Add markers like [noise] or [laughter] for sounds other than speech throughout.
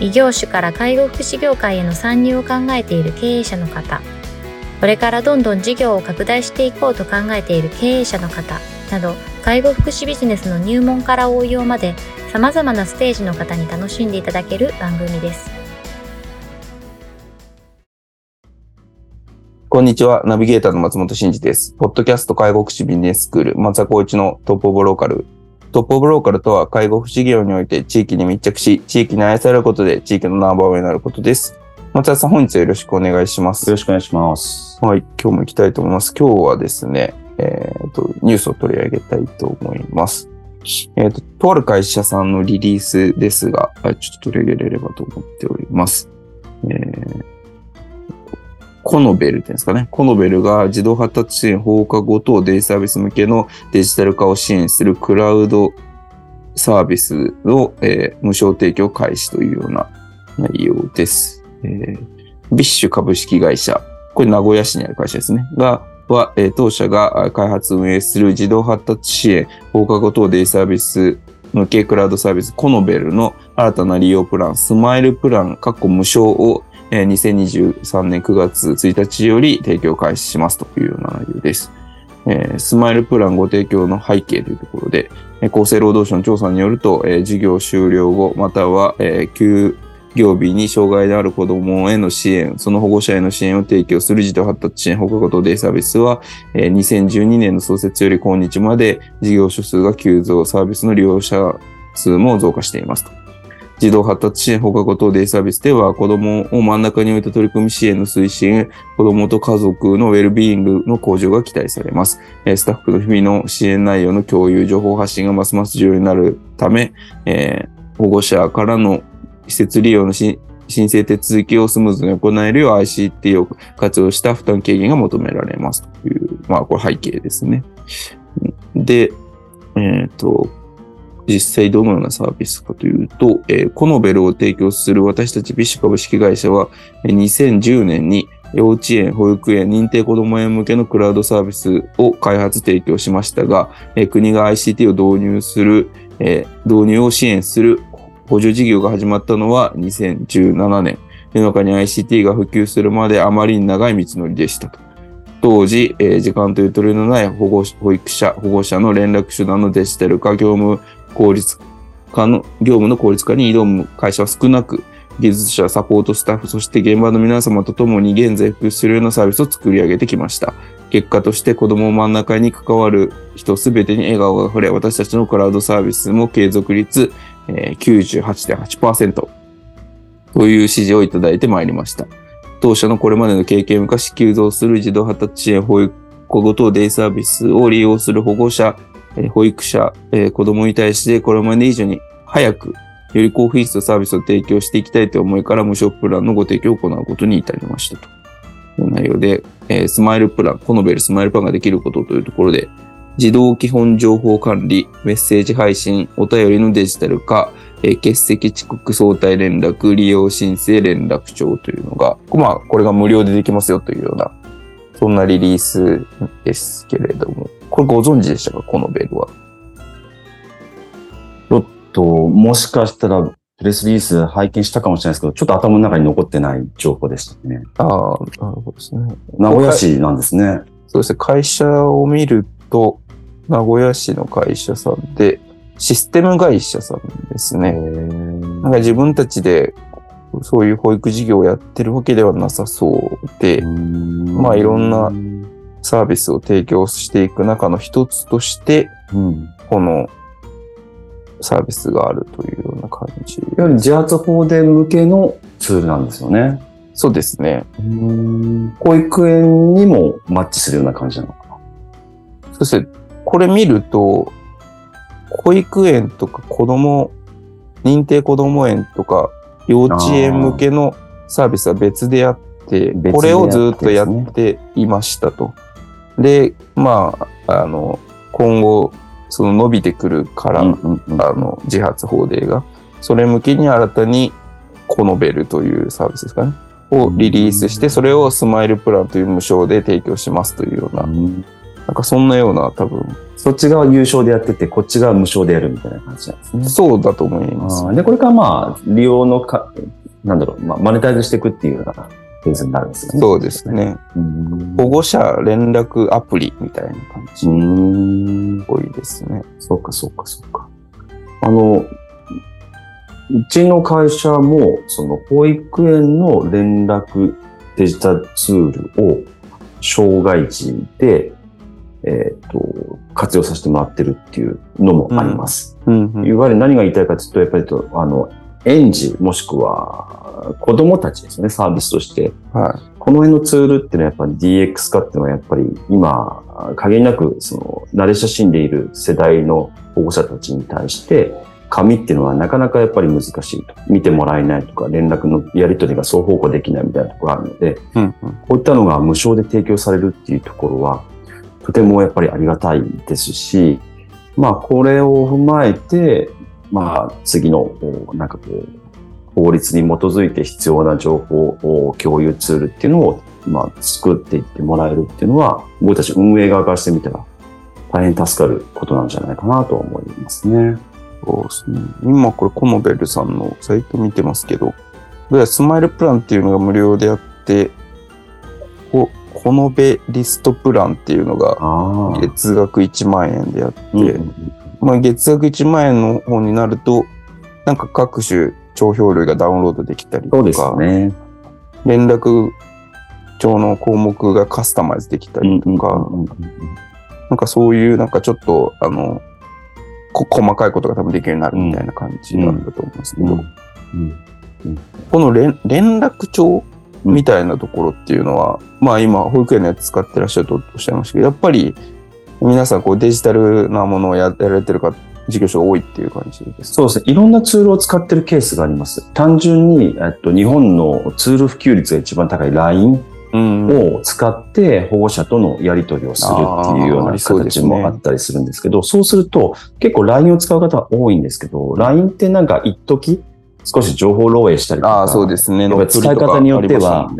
異業種から介護福祉業界への参入を考えている経営者の方、これからどんどん事業を拡大していこうと考えている経営者の方など、介護福祉ビジネスの入門から応用まで様々なステージの方に楽しんでいただける番組です。こんにちは。ナビゲーターの松本慎二です。ポッドキャスト介護福祉ビジネススクール、松田光一のトップオブローカルトップオブローカルとは介護福祉業において地域に密着し、地域に愛されることで地域のナンバーワンになることです。松田さん、本日はよろしくお願いします。よろしくお願いします。はい、今日も行きたいと思います。今日はですね、えっ、ー、と、ニュースを取り上げたいと思います。えっ、ー、と、とある会社さんのリリースですが、ちょっと取り上げれればと思っております。えーコノベルっていうんですかね。コノベルが児童発達支援放課後等デイサービス向けのデジタル化を支援するクラウドサービスの、えー、無償提供開始というような内容です。えー、 VISH 株式会社、これ名古屋市にある会社ですね。が、は、えー、当社が開発運営する児童発達支援放課後等デイサービス向けクラウドサービスコノベルの新たな利用プラン、スマイルプラン、カッコ無償をえ2023年9月1日より提供開始しますというような内容です。えー、スマイルプランご提供の背景というところで、え厚生労働省の調査によると、えー、事業終了後、または、えー、休業日に障害のある子供への支援、その保護者への支援を提供する児童発達支援保護とデイサービスは、えー、2012年の創設より今日まで事業所数が急増、サービスの利用者数も増加していますと。児童発達支援放課後等デイサービスでは、子供を真ん中に置いた取り組み支援の推進、子供と家族のウェルビーイングの向上が期待されます。スタッフの日々の支援内容の共有、情報発信がますます重要になるため、えー、保護者からの施設利用の申請手続きをスムーズに行えるよう ICT を活用した負担軽減が求められますという、まあ、これ背景ですね。で、えっ、ー、と、実際どのようなサービスかというと、えー、コノベルを提供する私たち VISH 株式会社は、2010年に幼稚園、保育園、認定子ども園向けのクラウドサービスを開発提供しましたが、え、国が ICT を導入する、え、導入を支援する補助事業が始まったのは2017年。世の中に ICT が普及するまであまりに長い道のりでしたと。当時、え、時間とゆとりのない保護保育者、保護者の連絡手段のデジタル化、業務効率化の、業務の効率化に挑む会社は少なく、技術者、サポートスタッフ、そして現場の皆様と共に現在普及するようなサービスを作り上げてきました。結果として子供を真ん中に関わる人すべてに笑顔が溢れ、私たちのクラウドサービスも継続率、えー、98.8%という指示をいただいてまいりました。当社のこれまでの経験を生かし急増する児童発達支援保育ごとデイサービスを利用する保護者、え保育者、え子供に対してこれまで以上に早く、より高品質のサービスを提供していきたいという思いから無償プランのご提供を行うことに至りましたと。いう内容で、えスマイルプラン、コノベルスマイルプランができることというところで、自動基本情報管理、メッセージ配信、お便りのデジタル化、え、欠席遅刻相対連絡、利用申請連絡帳というのが、まあ、これが無料でできますよというような、そんなリリースですけれども、これご存知でしたか？このベルは。ちょっと、もしかしたら、プレスリリース拝見したかもしれないですけど、ちょっと頭の中に残ってない情報でしたね。ああ、なるほどですね。名古屋市なんですね。そうですね。会社を見ると、名古屋市の会社さんで、システム会社さんですね。なんか自分たちでそういう保育事業をやってるわけではなさそうで、まあいろんなサービスを提供していく中の一つとして、うん、このサービスがあるというような感じ。やはり自発法で向けのツールなんですよね。そうですね。保育園にもマッチするような感じなのかな。そして、これ見ると、保育園とか子供、認定子供園とか幼稚園向けのサービスは別であって、別でやってこれをずっとやっていましたと。で、まあ、あの、今後、その伸びてくるから、うんうんうんあの、自発法令が、それ向けに新たに、コノベルというサービスですかね。をリリースして、それをスマイルプランという無償で提供しますというような、うんなんかそんなような多分、そっち側有償でやってて、こっち側無償でやるみたいな感じなんですね。そうだと思いますで、これからまあ、利用のか、なんだろう、まあ、マネタイズしていくっていうようなフェーズになるんですよね。そうですね。うん。保護者連絡アプリみたいな感じう。ん。多いですね。そうか、そうか、そうか。あの、うちの会社も、その保育園の連絡デジタルツールを障害児で、えっ、と、活用させてもらってるっていうのもあります。うんうんいわゆる何が言いたいかというと、やっぱりと、あの、園児もしくは子供たちですね、サービスとして。はこの辺のツールっていうのはやっぱり DX 化っていうのはやっぱり今、限りなくその慣れ親しんでいる世代の保護者たちに対して、紙っていうのはなかなかやっぱり難しいと。見てもらえないとか、連絡のやり取りが双方向できないみたいなところがあるので、い。うんうんこういったのが無償で提供されるっていうところは、とてもやっぱりありがたいですし、まあこれを踏まえて、まあ次の、なんかこう、法律に基づいて必要な情報を共有ツールっていうのを、まあ作っていってもらえるっていうのは、僕たち運営側からしてみたら、大変助かることなんじゃないかなと思いますね。そうですね。今これコノベルさんのサイト見てますけど、どうやらスマイルプランっていうのが無料であって、こコノベリストプランっていうのがああ。月額1万円であって、うんうんまあ月額1万円の方になると、なんか各種帳票類がダウンロードできたりとそうですか、ね。連絡帳の項目がカスタマイズできたりとか、なんかそういうなんかちょっと、あの、こ細かいことが多分できるようになるみたいな感じなんだと思うんですけど、この連連絡帳みたいなところっていうのは、まあ今保育園のやつ使ってらっしゃるとおっしゃいましたけど、やっぱり皆さんこうデジタルなものをややられてるか、事業所が多いっていう感じです。そうですね。いろんなツールを使ってるケースがあります。単純に、えっと、日本のツール普及率が一番高い LINE うん。を使って保護者とのやり取りをするっていうような形ねもあったりするんですけど、そうすると結構 LINE を使う方が多いんですけど、LINE ってなんか一時少し情報漏洩したりとか、ああ、そうですね。使い方によっては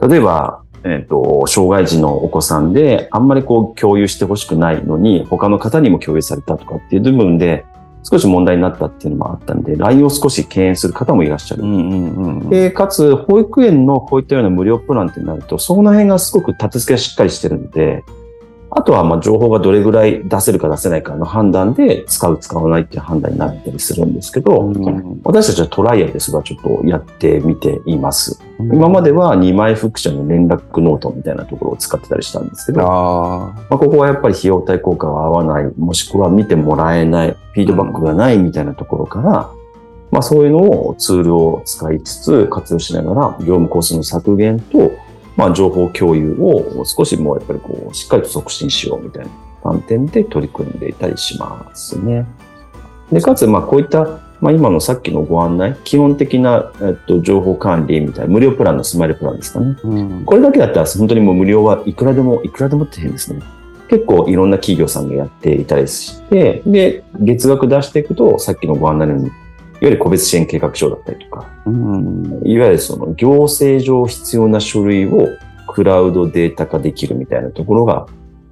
例えば、えっ、と、障害児のお子さんで、あんまりこう共有してほしくないのに、他の方にも共有されたとかっていう部分で、少し問題になったっていうのもあったんで、LINE を少し敬遠する方もいらっしゃる。うんうんうん。で、かつ、保育園のこういったような無料プランってなると、その辺がすごく立て付けがしっかりしてるので、あとは、まあ、情報がどれぐらい出せるか出せないかの判断で、使う、使わないっていう判断になったりするんですけど、うん。私たちはトライアルでそれはちょっとやってみています。今までは2枚複写の連絡ノートみたいなところを使ってたりしたんですけど、まああ、ここはやっぱり費用対効果が合わない、もしくは見てもらえない、フィードバックがないみたいなところから、まあそういうのをツールを使いつつ活用しながら、業務コストの削減と、まあ情報共有を少しもうやっぱりこう、しっかりと促進しようみたいな観点で取り組んでいたりしますね。で、かつまあこういったまあ、今のさっきのご案内、基本的な、えっと、情報管理みたいな、無料プランのスマイルプランですかね。あ。うん。これだけだったら本当にもう無料はいくらでも、いくらでもって変ですね。結構いろんな企業さんがやっていたりして、で、月額出していくと、さっきのご案内のように、いわゆる個別支援計画書だったりとか、うん。いわゆるその行政上必要な書類をクラウドデータ化できるみたいなところが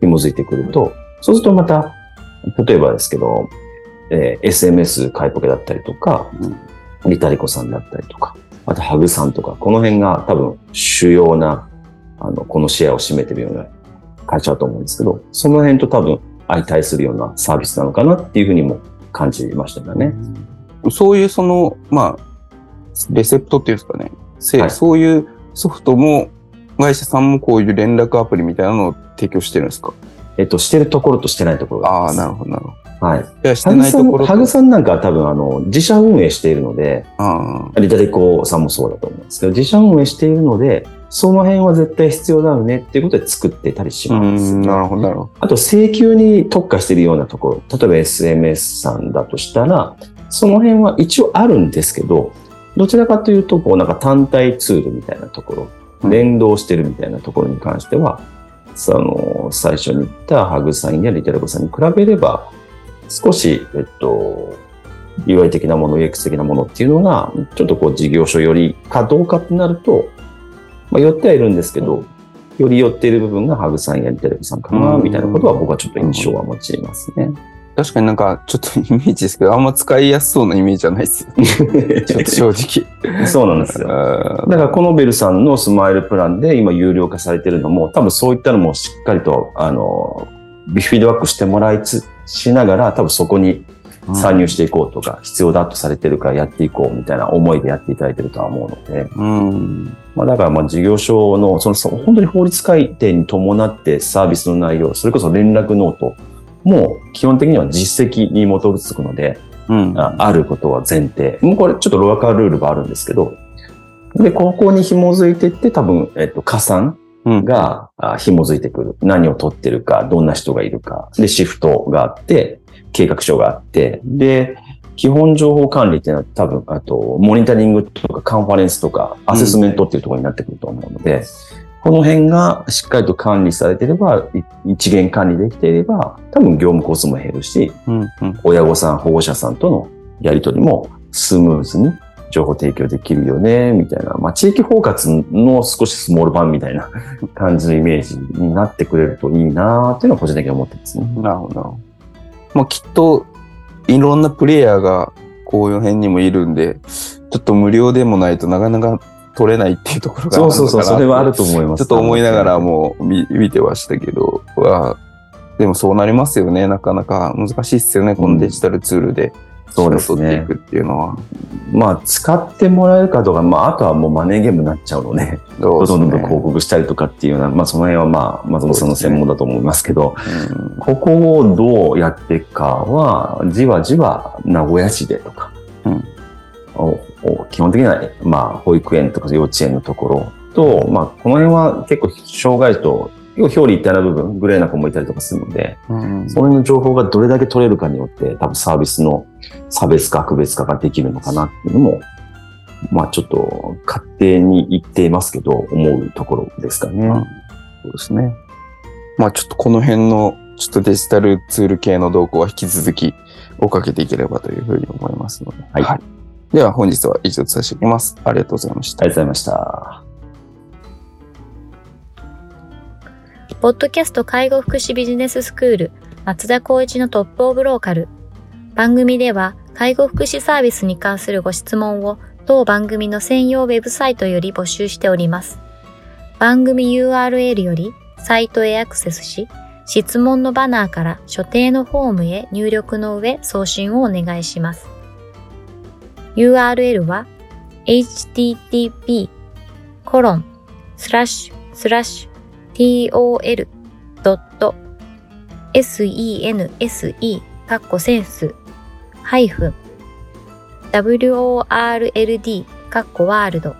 紐づいてくると、そうするとまた、例えばですけど、えー SMS 買いポケだったりとか、リタリコさんだったりとか、あとハグさんとか、この辺が多分主要な、あの、このシェアを占めてるような会社だと思うんですけど、その辺と多分相対するようなサービスなのかなっていうふうにも感じましたよね。そういうその、まあ、レセプトっていうんですかね。せはいそういうソフトも、会社さんもこういう連絡アプリみたいなのを提供してるんですか？えっと、してるところとしてないところがああ。なるほど、なるほど。はい。いや、してハグさん、ないところとハグさんなんかは多分あの、自社運営しているので、あリタリコさんもそうだと思うんですけど、自社運営しているので、その辺は絶対必要だよねっていうことで作ってたりします、ん、なるほど、なるほど。あと、請求に特化しているようなところ、例えば SMS さんだとしたら、その辺は一応あるんですけど、どちらかというと、こうなんか単体ツールみたいなところ、うん連動してるみたいなところに関しては、その、最初に言ったハグサインやリテラボさんに比べれば、少し、えっと、UI 的なもの、UX 的なものっていうのが、ちょっとこう事業所よりかどうかってなると、まあ、寄ってはいるんですけど、より寄っている部分がハグさんやリテラボさんかな、うんみたいなことは僕はちょっと印象は持ちますね。確かになんか、ちょっとイメージですけど、あんま使いやすそうなイメージじゃないですよね。[laughs] ちょっと正直。そうなんですよ。あだからコノベルさんのスマイルプランで今無料化されてるのも、多分そういったのもしっかりと、あの、ビフィードバックしてもらいつ、しながら、多分そこにー参入していこうとか、必要だとされてるからやっていこうみたいな思いでやっていただいてるとは思うので、うん。まあだからまあ事業所の、その本当に法律改定に伴ってサービスの内容、それこそ連絡ノートも基本的には実績に基づくので、うん。ああることは前提。もうこれちょっとロアカールールがあるんですけど、で、ここに紐づいていって多分、えっと、加算うん、があ紐づいてくる。何を取ってるか、どんな人がいるか。で、シフトがあって、計画書があって、で、基本情報管理っていうのは多分、あと、モニタリングとかカンファレンスとか、アセスメントっていうところになってくると思うので、この辺がしっかりと管理されていれば、い一元管理できていれば、多分業務コストも減るし、うん。うん。親御さん、保護者さんとのやりとりもスムーズに情報提供できるよね、みたいな。まあ、地域包括の少しスモール版みたいな [laughs] 感じのイメージになってくれるといいなっていうのは個人的に思ってますね。なるほど。まあ、きっと、いろんなプレイヤーが、こういう辺にもいるんで、ちょっと無料でもないとなかなか取れないっていうところがあるのかなそうそうそう、それはあると思います。ちょっと思いながらもう見見てましたけど、わあでもそうなりますよね。なかなか難しいっすよね。このデジタルツールで。そうですね取っていくっていうのは。まあ、使ってもらえるかどうか、まあ、あとはもうマネーゲームになっちゃうので、どんど広告したりとかっていうような、まあ、その辺はまあ、松本さんの専門だと思いますけど、うんここをどうやっていくかは、じわじわ名古屋市でとか、うん基本的には、まあ、保育園とか幼稚園のところと、まあ、この辺は結構障害と、結構表裏一体な部分、グレーな子もいたりとかするので、うんそれの情報がどれだけ取れるかによって、多分サービスの差別化、区別化ができるのかなっていうのも、まあちょっと勝手に言っていますけど、思うところですかね。うんそうですね。まあちょっとこの辺の、ちょっとデジタルツール系の動向は引き続き追っかけていければというふうに思いますので。はいでは本日は以上とさせていただきます。ありがとうございましたあ。りがとうございました。ポッドキャスト介護福祉ビジネススクール松田光一のトップオブローカル。番組では介護福祉サービスに関するご質問を当番組の専用ウェブサイトより募集しております。番組 URL よりサイトへアクセスし、質問のバナーから所定のフォームへ入力の上送信をお願いします。URL は http コロンスラッシュスラッシュ tol.sense かっこセンスハイフン world かっこワールド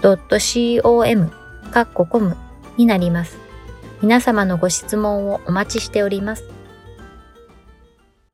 .com かっこコムになります。皆様のご質問をお待ちしております。